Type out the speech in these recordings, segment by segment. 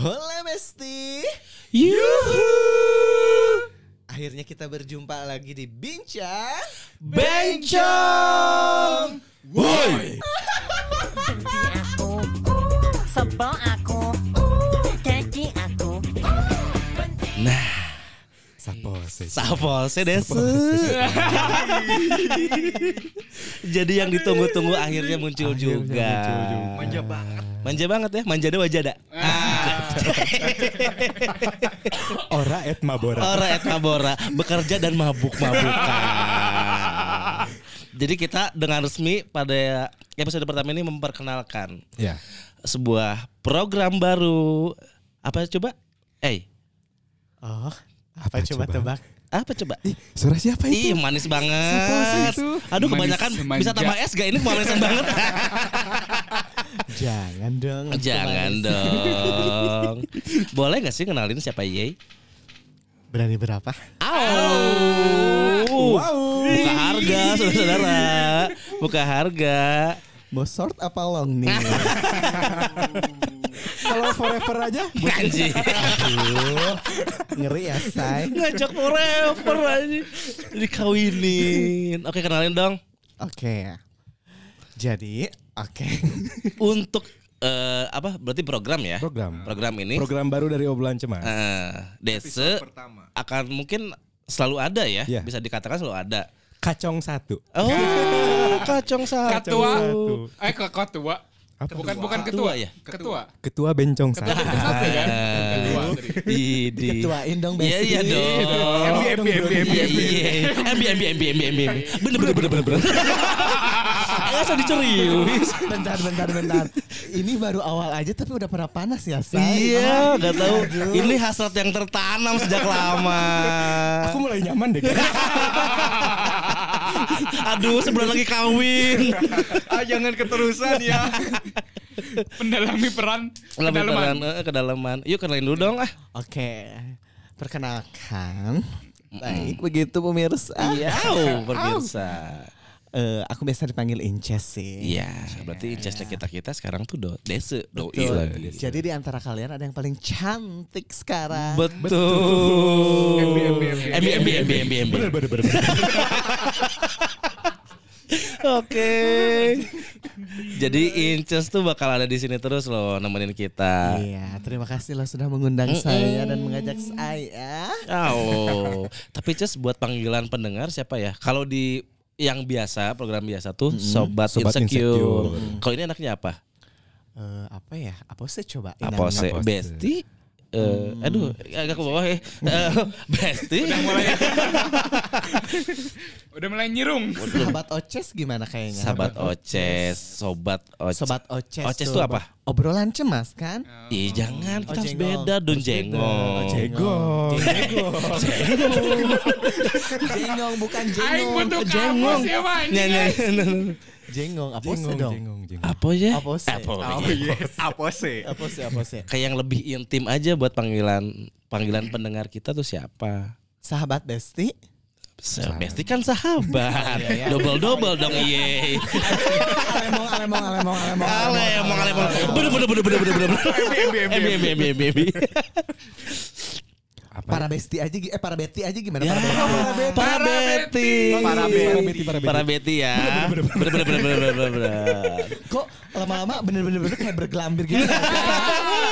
Hola Besti. Yuhu. Akhirnya kita berjumpa lagi di Bincang Bencong. Woi. aku Sebel aku Jadi aku Sapose. Sapose Desu. Jadi yang ditunggu-tunggu akhirnya muncul juga. Manja banget. Manja banget ya, manja ada wajada. Ora et mabora. Ora et mabora, bekerja dan mabuk-mabukan. Jadi kita dengan resmi pada episode pertama ini memperkenalkan Ya. sebuah program baru. Apa coba? Eh, Oh, Apa apa, coba coba? tebak? apa coba? Ih, suara siapa Ih, itu? manis banget. itu? Aduh, Manis kebanyakan semanja. bisa tambah es gak ini kemanisan banget. Jangan dong. Jangan dong. Boleh gak sih kenalin siapa Ye? Berani berapa? Au. Buka harga, saudara-saudara. Buka harga. Mau short apa long nih? Kalau forever aja. Anjing. Aduh, ngeri ya say. Ngajak forever aja. Dikawinin. Oke, kenalin dong. Oke. Jadi, oke. Untuk eh, apa? Berarti program ya? Program. Program ini Program baru dari obrolan cemas. eh, Dese akan mungkin selalu ada ya, Iya. bisa dikatakan selalu ada. Kacong satu. Oh, kacong satu. Ketua. Eh ke ketua. Apa? Bukan bukan Ketua ketua ya? Ketua. Ketua bencong satu. Ketua satu kan? Ketua. Idi. Ketuain dong Iya Besti. iya dong. MB MB MB MB MB. Iya. MB MB MB MB MB. Bener bener bener bener Enggak usah dicerius. Bentar, bentar, bentar. Ini baru awal aja tapi udah pernah panas ya say. Iya, gak tahu. Ini hasrat yang tertanam sejak lama. Aku mulai nyaman deh. Aduh, sebulan lagi kawin. Ah jangan keterusan ya. Pendalami peran peran, kedalaman. eh, kedalaman. Yuk kenalin dulu dong ah. Oke. Perkenalkan. Baik, begitu pemirsa. Iya, oh, pemirsa. Eh, aku biasa dipanggil Inces sih. Iya, berarti incesnya kita kita sekarang tuh do dese doi Betul. lagi. Jadi di antara kalian ada yang paling cantik sekarang. Betul. MB, MB, MB MB MB MB bener. Oke. Jadi Inces tuh bakal ada di sini terus loh nemenin kita. Iya, terima kasih lo sudah mengundang saya dan mengajak saya. Oh, tapi Ces buat panggilan pendengar siapa ya? Kalau di yang biasa program biasa tuh sobat, Sobat insecure. Insecure. Kalau ini anaknya apa? Eh, apa ya? Apa sih coba? Apa sih? Apose. Eh, aduh, agak ke bawah ya. Eh, Besti? Udah mulai Udah mulai nyirung. Sahabat Oces gimana kayaknya? Sahabat Oces, sobat Oces. Sobat Oces. Oces tuh apa? Obrolan cemas kan? Ih jangan, kita Oh, harus jengol. beda don Harus beda. jengol. Oh, Jegong. Jengong bukan Aing jengong. butuh Jengong. kamus ya Jengong apa sih Jengong dong? jengong jengong. Apa ya? Apa sih? Oh. Apa sih? Apa sih? Apa sih? Kayak yang lebih intim aja buat panggilan panggilan pendengar kita tuh siapa? Sahabat Besti? Besti kan sahabat. Double double dong iye. Alemong, alemong, alemong, alemong. Ale emang ale emang. Bener bener bener bener bener bener. MB MB bi- bi- bi. Apa? Para Besti aja, eh para Betty aja gimana? Ya, Para Beti. Para Beti, para Beti. Para Beti ya. Bener bener bener bener bener bener. Kok lama-lama bener-bener bener kayak bergelambir gitu?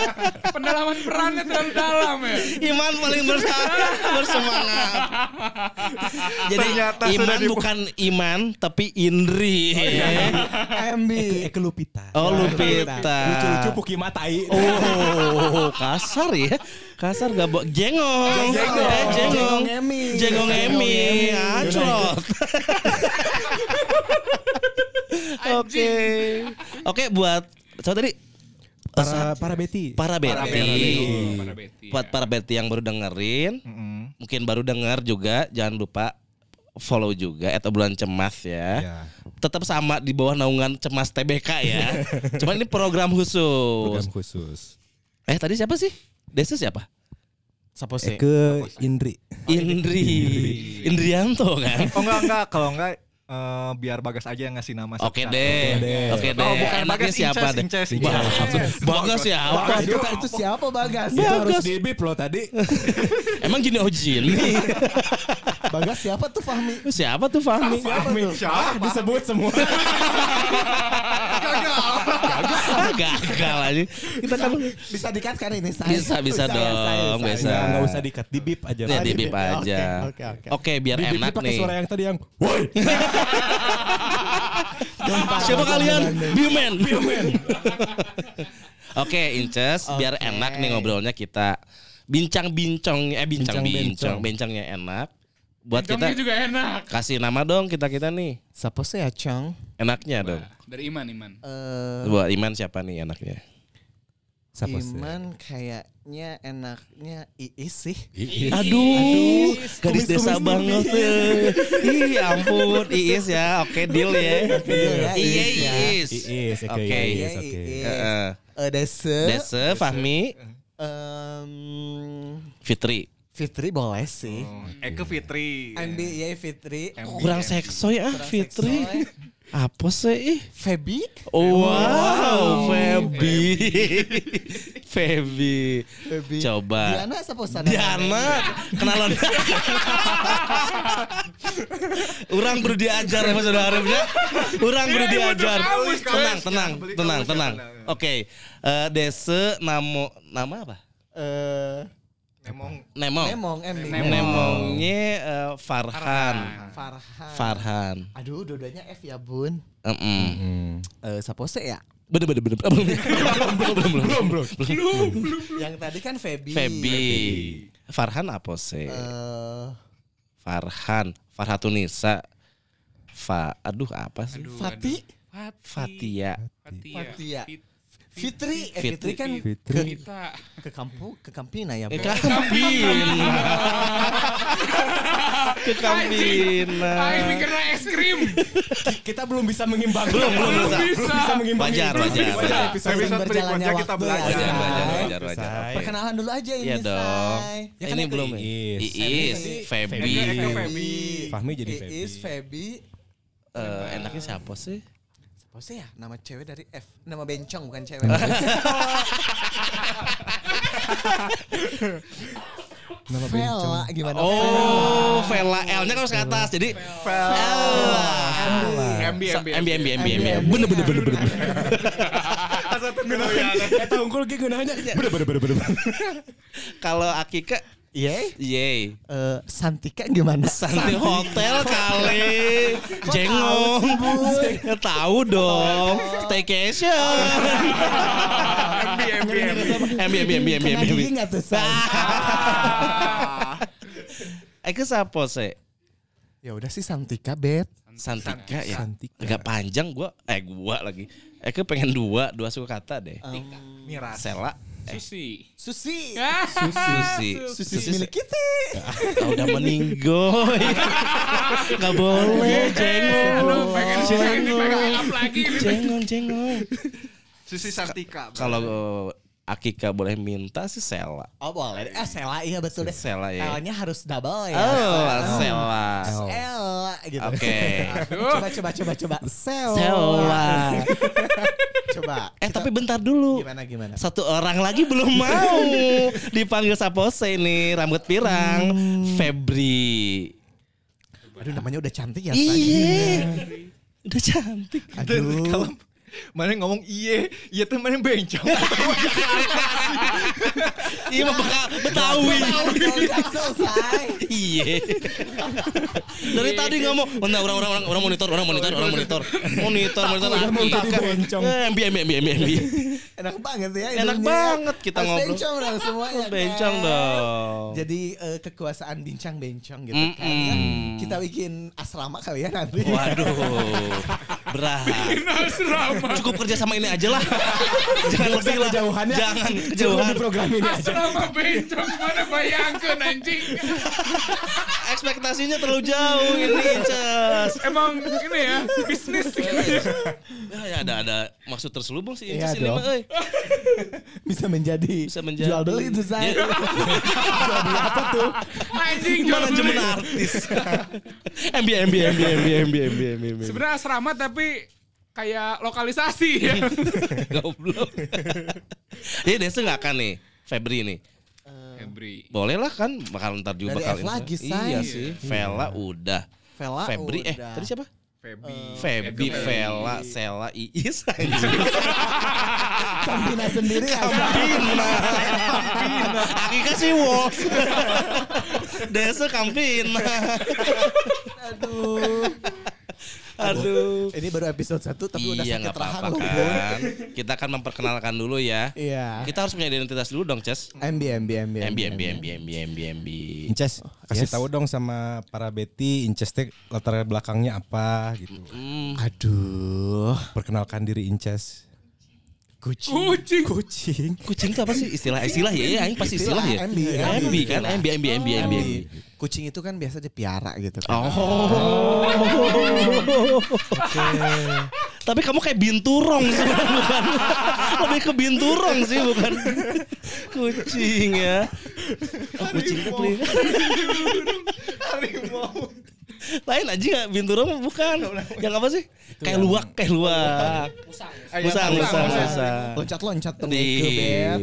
Pendalaman perannya terlalu dalam ya. Iman paling bersemangat, bersemangat. Jadi Iman bukan Iman tapi Indri. MB. Eke Lupita. Oh Lupita. Lucu-lucu Puki Matai. Oh kasar ya. Kasar gak bo jengong. Jengong. Eh, jengong. Jengong Emi. Jengong Emi. Oke. Oke buat so tadi Para para Betty. para Betty. Para Betty. Buat para Betty yang baru dengerin, mungkin baru dengar juga, jangan lupa follow juga atau bulan cemas ya. Ya. Tetap sama di bawah naungan cemas TBK ya. Cuman ini program khusus. Program khusus. Eh tadi siapa sih? Desa siapa? Siapa sih? Eke Indri. Indri. Indrianto kan? Oh enggak enggak kalau enggak Eh, biar Bagas aja yang ngasih nama. Oke satu-satu. deh. Oke deh. Oh, bukan Enaknya Bagas, siapa deh? Inces, Bagas. Inces. Bagas siapa? Bagas itu, itu siapa Bagas? Itu harus di bip loh tadi. Emang gini oh gini. Bagas siapa tuh Fahmi? Siapa tuh Fahmi? Fahmi. Siapa? Disebut semua. Gagal aja. Kita kan Bisa dikat kan ini saya? Bisa, bisa ya, dong, bisa. enggak usah dikat di bip aja. ya di bip Oke, aja. oke, oke. Oke, biar enak nih. suara yang tadi yang woi. Siapa kalian? Bioman. Bioman. Oke, Inces, biar enak nih ngobrolnya kita bincang-bincang eh bincang-bincang, Bincang-bincang. bincangnya enak. Buat kita juga enak. kasih nama dong kita-kita nih. Siapa sih ya? Enaknya dong. Dari Iman, Iman. Eh, Buat Iman siapa nih enaknya? Siapa sih? Iman kayaknya enaknya Iis sih. Aduh, gadis Kumis-kumis desa nih, banget. Ih, ampun, Iis ya. Oke, deal ya. deal ya, Iya, Iis ya. Iis. Iis, oke, Oke. Iis, oke. Iis. Heeh. Eh, Dese. Dese, Fahmi, Em, Fitri. Fitri boleh sih. Oh, Eke Fitri. NBA Fitri. Kurang seksoy ah, Fitri. Apa sih? ih? Feby. Oh, wow, Feby. Feby. Feby. Coba. Diana siapa sana? Diana, kenalan. Orang perlu diajar ya Mas Harifnya. Orang perlu diajar. Tenang, tenang, tenang, tenang. tenang. Oke, eh, Dese namo nama apa? Eh, Nemong. Nemong. Nemong. Nemong. Nemongnya eh, Farhan. Farhan. Farhan. Aduh, dua-duanya F ya, Bun. Mm-mm. Hmm. Eh, siapa sih ya? Bener bener bener. Belum belum belum belum. Yang tadi kan Feby. Feby. Farhan apa sih? Eh, Farhan. Farhatunisa. Fa. Aduh apa sih? Aduh, Fati. aduh. Fatia. Fatia. Fatia. Fit- Fitri. Eh, Fitri. Fitri kan Fitri. Kita. ke kampung, ke Kampina ya, Eh, ke Kampina. ke Kampina. Aing mikirnya es krim. Kita belum bisa mengimbang. Belum, belum bisa. bisa. bisa mengimbang. Wajar, wajar, wajar. Episode Episode berikutnya kita belajar. ya, Wajar, wajar, wajar, wajar. Perkenalan dulu aja ini, Iya dong. Say. Ya kan Ini belum? Iis. Iis, Feby. Fahmi jadi Feby. Iis, Feby. Eh, enaknya siapa sih? Sih ya? Nama cewek dari F. Nama bencong bukan cewek. Nama Vela gimana? Oh, Vela L-nya kan harus ke atas. Jadi Vela. MB, MB, MB, MB, MB. Bener, bener, bener, bener. Satu kenalan. Eta unggul ge geunahnya. Bener bener bener bener. Kalau Akika, Iya. yey. Eh, Santika gimana? Santi Hotel kali. Jengong. Tahu dong. Staycation. MB, MB, MB. MB, MB, MB, MB, Kena MB. gigi nggak tuh? Eke siapa sih? Ya udah sih Santika, Bet. Santika ya. Santika. Agak panjang gua. Eh gua lagi. Eke pengen dua, dua suka kata deh. Miras. Sela. Susi. Susi. Ah, Susi. Susi milik kita. Ah, udah meninggoy. Gak boleh jengong. Aduh, pengen pengen dipegang up lagi. nih. Jengong, jengong. Susi Santika. Kalau Akika boleh minta sih Sela. Oh boleh. Eh Sela iya betul deh. Sela ya. L-nya harus double ya. Oh, Sela. Sela gitu. Oke. Coba coba coba coba. Sela. Sela. Coba. Eh tapi bentar dulu. Gimana gimana? Satu orang lagi belum mau dipanggil Sapose nih rambut pirang Febri. Aduh namanya udah cantik ya. Iya. Udah cantik. Aduh. Kalau mana ngomong iye, iya tuh mana bencong. Iya mah bakal Betawi. Selesai. Iya. Dari tadi ngomong, oh, orang orang orang orang monitor, orang monitor, orang monitor, monitor, monitor. Jadi bencong. Eh, MB, MB, MB. Enak banget ya. Enak ilmunya. banget kita ngobrol. Bencong dong semuanya. kan? Bencong dong. Jadi eh, kekuasaan bincang bencong gitu kan. Mm-mm. Kita bikin asrama kali ya nanti. Waduh. Berat. Bikin asrama. Cukup kerja sama ini aja lah. Jangan lebih lah. kejauhannya. Jangan Cukup kejauhan. di program ini aja. Asrama bencong mana bayangkan anjing. Ekspektasinya terlalu jauh ini, Incas. Emang ini ya bisnis gitu. Ya, ya ada ada maksud terselubung sih Iya ini dong. mah, euy. Bisa menjadi Bisa menjadi. jual beli itu saya. Ya. jual beli apa tuh? Anjing jual Manajemen beli. artis. MB MB MB MB MB MB MB. Sebenarnya asrama tapi kayak lokalisasi ya. Goblok. Iya, Desa nggak akan nih, Febri nih. Febri. Boleh lah kan, bakal ntar juga Dari bakal F ini. lagi, Say. Iya sih, Vela udah. Vela Febri eh udah. tadi siapa? Febri. Febri, Febri. Vela, Sela, Iis. Kampina sendiri aja. Kampina. Akika sih Wolf. Desa Kampina. Aduh. Aduh. Ini baru episode 1 tapi udah iya sakit nggak rahang apa-apa loh, Bun. kan. Kita akan memperkenalkan dulu ya. Iya. Kita harus punya identitas dulu dong, Ces. MB MB MB MB MB MB MB MB MB. Inces, kasih Yes. tahu dong sama para Betty, Inces teh latar belakangnya apa gitu. Hmm, Aduh. Perkenalkan diri Inces. Kucing. Kucing. Kucing. kucing itu apa sih? Istilah istilah ya, ya, aing pasti istilah, ya. MB, MB kan, MB MB MB MB. Kucing itu kan biasa dipiara gitu kan. Oh. Tapi kamu kayak binturong sih bukan? Lebih ke binturong sih bukan kucing ya. Oh, kucing itu pelihara. Lain aja nggak binturong bukan? Yang apa sih? Kayak luwak, kayak luwak. Musang, musang, musang. Loncat-loncat tuh Di ke bed.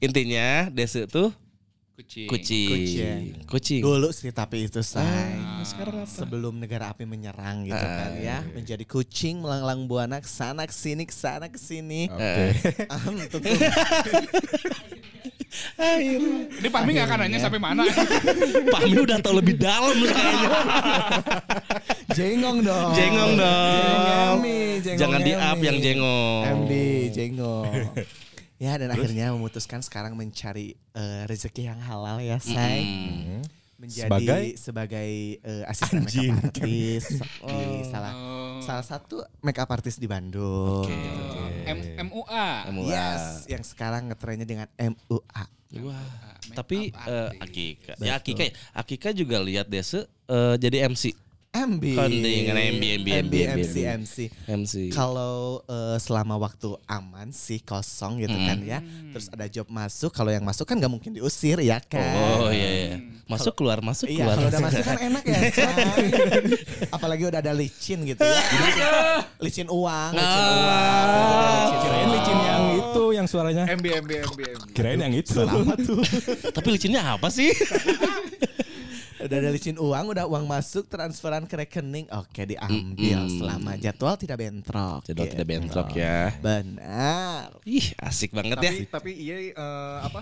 intinya desa tuh Kucing. kucing. Kucing. Kucing. Dulu sih tapi itu say. sekarang apa? Sebelum negara api menyerang gitu Ah, kan ya, menjadi kucing melanglang buana ke sana ke sini ke sana ke sini. Eh, Ahem, tuh. Ini Pahmi nggak akan nanya sampai mana. Pahmi udah tahu lebih dalam kayaknya. Jengong dong. Jengong dong. Jengong jengong Jangan di up yang jengong. MB jengong. ya dan akhirnya memutuskan sekarang mencari eh, rezeki yang halal ya say. Hmm. Menjadi Sebagai? sebagai, eh, asisten Anjing. makeup artist di salah Oh. Salah satu makeup artist di Bandung. M MUA. MUA. Yes, yang sekarang ngetrennya dengan MUA. Wah. Tapi eh, Akika, ya Akika, Akika juga lihat Desa eh, jadi MC. MB. Kondingan MB, MB, MB, MC, MB. MC. MC. Kalau eh, selama waktu aman sih kosong gitu kan ya. Terus ada job masuk, kalau yang masuk kan nggak mungkin diusir ya kan. Oh iya iya. Masuk keluar masuk Iya, keluar. kalau udah masuk kan enak ya. Say. Apalagi udah ada licin gitu ya. licin uang, licin Ah. uang. Kirain licin yang itu yang suaranya. MB MB MB. Kirain yang itu. Tapi lucunya apa sih? Udah ada licin uang, udah uang masuk, transferan ke rekening. Oke, diambil selama jadwal tidak bentrok. Jadwal gitu. tidak bentrok ya. Benar. Ih, asik banget ya. Tapi tapi iya eh, apa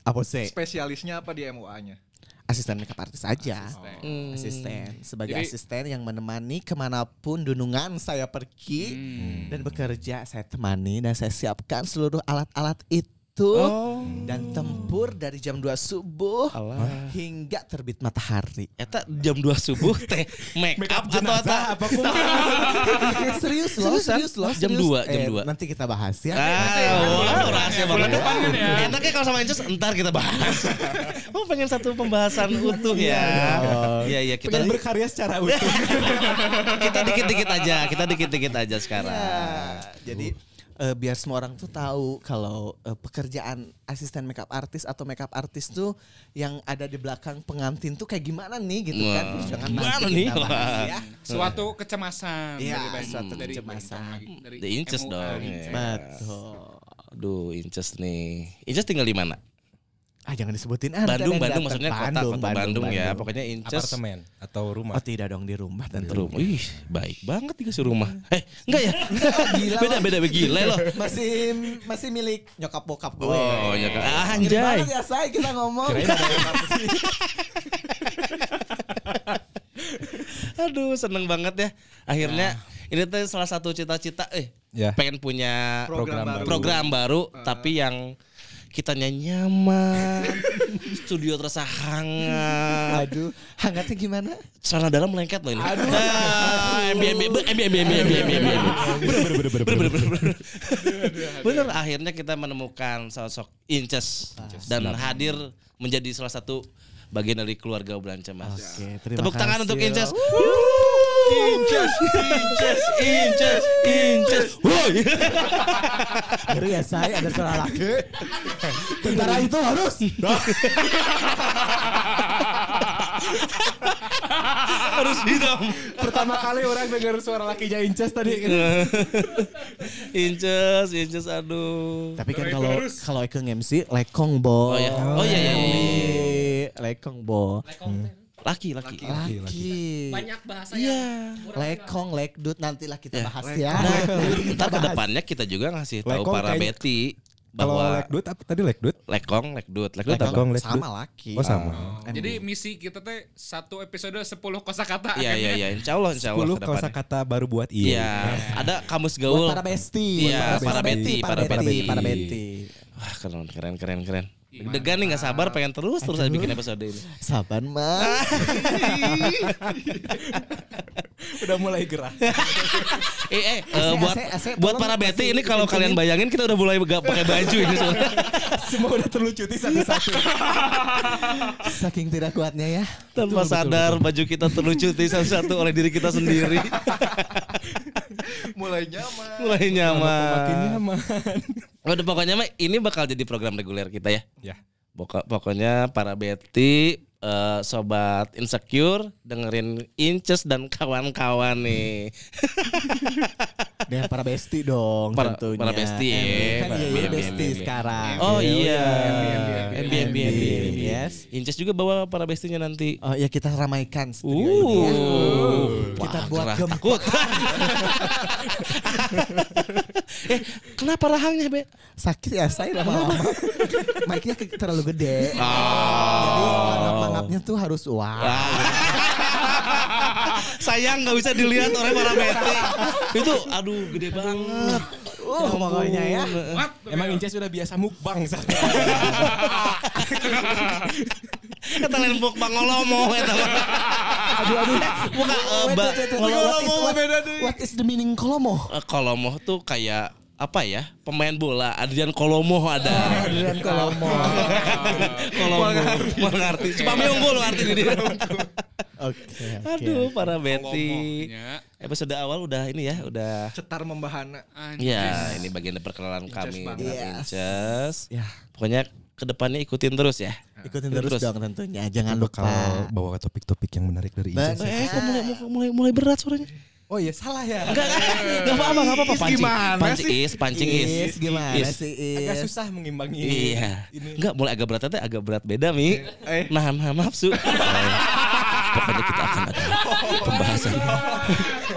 Apa sih? spesialisnya apa di MUA-nya? Asisten makeup artist aja. Hmm. Asisten. Sebagai Jadi- asisten yang menemani ke mana pun dunungan saya pergi dan bekerja. Saya temani dan saya siapkan seluruh alat-alat itu. Oh. Dan tempur dari jam 2 subuh Alah. hingga terbit matahari. Eta jam 2 subuh teh make up atau apa pun. serius loh, serius loh. Jam serius. dua, jam Eh, dua. Nanti kita bahas ya. Ah, wow, rahasia Bulan banget. depan ya. Enaknya kalau sama Incus ntar kita bahas. Oh pengen satu pembahasan utuh ya. Iya iya kita Pengen berkarya secara utuh. kita dikit-dikit aja, kita dikit-dikit aja Ya, sekarang. jadi eh, biar semua orang tuh tahu kalau eh, pekerjaan asisten makeup artist atau makeup artist tuh yang ada di belakang pengantin tuh kayak gimana nih gitu kan. Wah, Jangan gimana nanti nih? kita bahas Wah. ya. Suatu kecemasan Iya, dari suatu dari kecemasan. Dari The Inches MUA. dong. ya. Betul. Aduh, Inces nih. Inces tinggal di mana? Ah jangan disebutin ah, Bandung, Bandung maksudnya kota, Bandung, kota Bandung, ya. Bandung. Pokoknya Inces Apartemen atau rumah. Oh tidak dong di rumah dan rumah. Ih, baik banget dikasih rumah. Eh, enggak ya? Gila, beda beda gila loh. masih masih milik nyokap bokap gue. Oh, ya kan. Ah, anjay. banget ya say kita ngomong. Aduh, seneng banget ya. Akhirnya ini tuh salah satu cita-cita eh Ya. pengen punya Program baru. program baru tapi yang kitanya nyaman, studio terasa hangat. Aduh, hangatnya gimana? Celana dalam melengket loh ini. Aduh. Bener akhirnya kita menemukan sosok Inces dan hadir menjadi salah satu bagian dari keluarga Belanca cemas. Oke, terima Tepuk tangan untuk Inces. Inces, Inces, Inces, Inces. Woi. Ngeri ya saya ada suara laki. Tentara itu harus. Harus didam. Pertama kali orang dengar suara lakinya Inces tadi. Inces, Inces aduh. Tapi kan kalau kalau Eke MC lekong bo. Oh ya. Oh iya iya. iya. Lekong bo. Laki, laki. Laki. Banyak bahasa Iya. yang Lekong, lekdut nantilah kita Ya. bahas ya. Nah, Kita ntar ke bahas. depannya kita juga ngasih tahu Lekong para Betty Kalau bahwa lekdut apa tadi lekdut? lekong, lekdut, lekdut Lekong lekdut. sama laki. Oh sama. Jadi misi kita teh satu episode 10 kosakata. Iya iya iya, insya Allah insya Allah 10 ke depannya. kosakata baru buat Iya, iya. ada kamus Buat gaul. para besti. Iya, Buat para Betty, para Betty. para Betty. Wah keren keren keren keren. Degan nih nggak sabar pengen terus terus bikin episode ini. Saban mah. Udah mulai gerah. Eh eh Ase, buat ase, ase, buat para Betty ini kalau kalian bayangin kita udah mulai gak pakai baju ini soalnya. Semua udah terlucuti satu-satu. Saking tidak kuatnya ya. Tanpa sadar baju kita terlucuti satu-satu oleh diri kita sendiri. Mulai nyaman. mulai nyaman. Makin nyaman. Udah pokoknya mah ini bakal jadi program reguler kita ya. Ya. Pokok- pokoknya para Betty eh, sobat insecure dengerin Inces dan kawan-kawan nih. Dengan para besti dong Para- tentunya. para besti, ya. Kan iya, iya besti sekarang. Oh iya. MB, MB, MB, MB. Yes. Inces juga bawa para bestinya nanti. Oh ya kita ramaikan ya. Uh, Kita buat gempa. takut. eh, kenapa rahangnya, Be? Sakit ya saya lama-lama. Mic-nya terlalu gede. Oh. Jadi mangap-mangapnya tuh harus wah. Sayang nggak bisa dilihat oleh para Betty. Itu aduh gede banget. Oh, pokoknya ya. What? Emang Inces sudah biasa mukbang Kata lain buk bang ngolomo eta mah. Aduh aduh. Bukan Wait, ba, ngolomo What is- what- What is the meaning kolomo? Eh, Kolomo tuh kayak apa ya? Pemain bola Adrian Kolomo ada. Adrian Kolomo. Kolomo. Mau ngerti. Cuma unggul ngerti di dia. Oke. oke. Aduh, para Betty. Episode awal udah ini ya, udah Cetar membahana. Anjir. Ya, ini bagian dari perkenalan kami banget. dengan Yes. Inces. Ya, Pokoknya ke depannya ikutin terus ya. ikutin terus, Terus. dong tentunya. Jangan bakal lupa. bawa topik-topik yang menarik dari Inces. Benar. Eh, kok mulai mulai mulai berat suaranya? Oh iya salah ya. Enggak, enggak apa-apa, enggak apa-apa. Is Pancing, gimana pancing is, pancing is. Is gimana Is. sih Agak Is? susah mengimbangi. Iya. Ini. Enggak, mulai agak berat teh agak berat beda, Mi. Eh. Nahan nahan nafsu. Pokoknya kita akan ada pembahasan.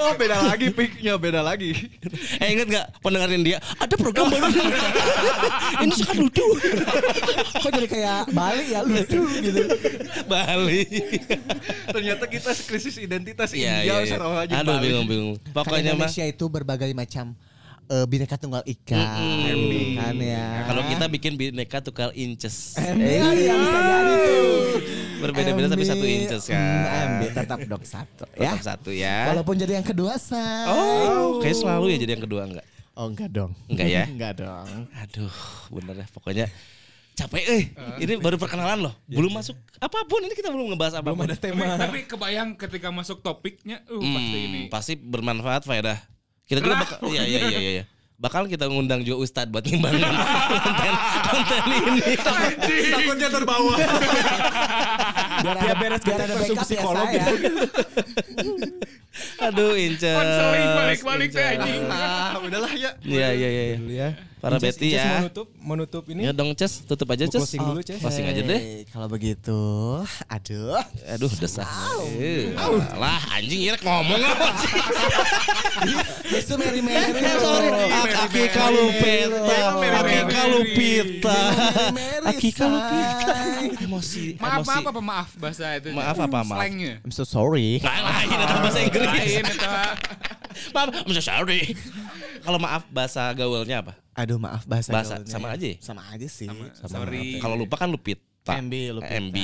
Oh beda lagi piknya beda lagi. Eh inget gak pendengarin dia ada program baru ini suka lucu Kok jadi kayak Bali ya lucu gitu. Bali Ternyata kita krisis identitas Iya India iya iya. sarua aja Aduh Bali. bingung bingung Kan Pokoknya mah Indonesia itu berbagai macam eh, bineka tunggal ika. Mm-mm. Kan ya. Kalau kita bikin bineka tukar inches MB ya bisa jadi tuh. Berbeda-beda tapi satu inches kan mm, MB tetap dong satu ya. Tetap satu ya Walaupun jadi yang kedua say. Oh kayak selalu ya jadi yang kedua enggak Oh enggak dong. Enggak ya? enggak dong. Aduh bener ya pokoknya capek eh ini baru perkenalan loh belum masuk apa pun ini kita belum ngebahas Belum apa pun ada Tapi, tema. tapi kebayang ketika masuk topiknya, uh pasti Hmm, ini. pasti bermanfaat faedah. Kita juga bakal iya iya iya iya. Bakal kita ngundang juga Ustadz buat ngimbangin konten konten ini. Takutnya terbawa. Biar ada beres biar ada backup ya psikolog saya. Aduh, Inces. Konseling balik-balik teh, anjing. Nah, udahlah ya. Iya iya iya. Dulu ya. Para Inces- Betty Inces ya. Mau nutup, mau nutup ini. Ya dong, Ces, tutup aja, Ces. Closing dulu, Ces. Closing aja deh. Oke, Kalau begitu, aduh. Aduh, desah. Eh, Lah, anjing ini ngomong apa sih? Itu Mary Mary. Eh, sorry. Aki kalupita. Aki kalupita. Aki kalupita. Emosi. Maaf, emosi. maaf apa maaf bahasa itu? Maaf apa, maaf? Slangnya. I'm so sorry. Lain ada bahasa Inggris. Lain. Maaf, I'm so sorry. Kalau maaf bahasa gaulnya apa? Aduh maaf bahasa, Bahasa, gaulnya sama ya. aja ya? Sama aja sih. Sorry. Kalau lupa kan lupit. MB, Lupita. MB.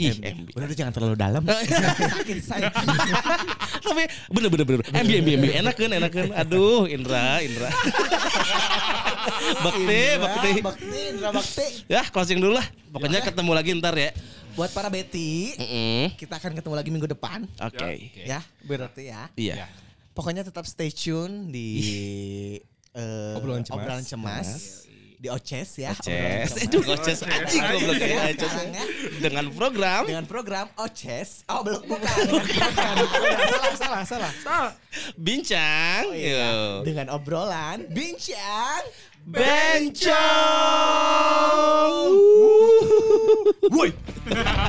Ih, MB. Udah, jangan terlalu dalam. Sakit saya. Tapi bener bener bener. MB MB MB enak kan enak kan. Aduh Indra Indra. bakti bakti. Bakti, Indra Bakti. Ya closing dulu lah. Pokoknya ketemu lagi ntar ya. Buat para Betty, Mm-mm. kita akan ketemu lagi minggu depan. Oke. Ya, berarti ya. Iya. Pokoknya tetap stay tune di eh, Obrolan Cemas. obrolan cemas. Di Oces ya. Oces. Itu Oces anjing goblok ya. Oces. Dengan program Dengan program Oces. Oh, belum bukan. salah, salah, salah. Salah. bincang. Oh, iya. Dengan obrolan bincang Bencong. Woi,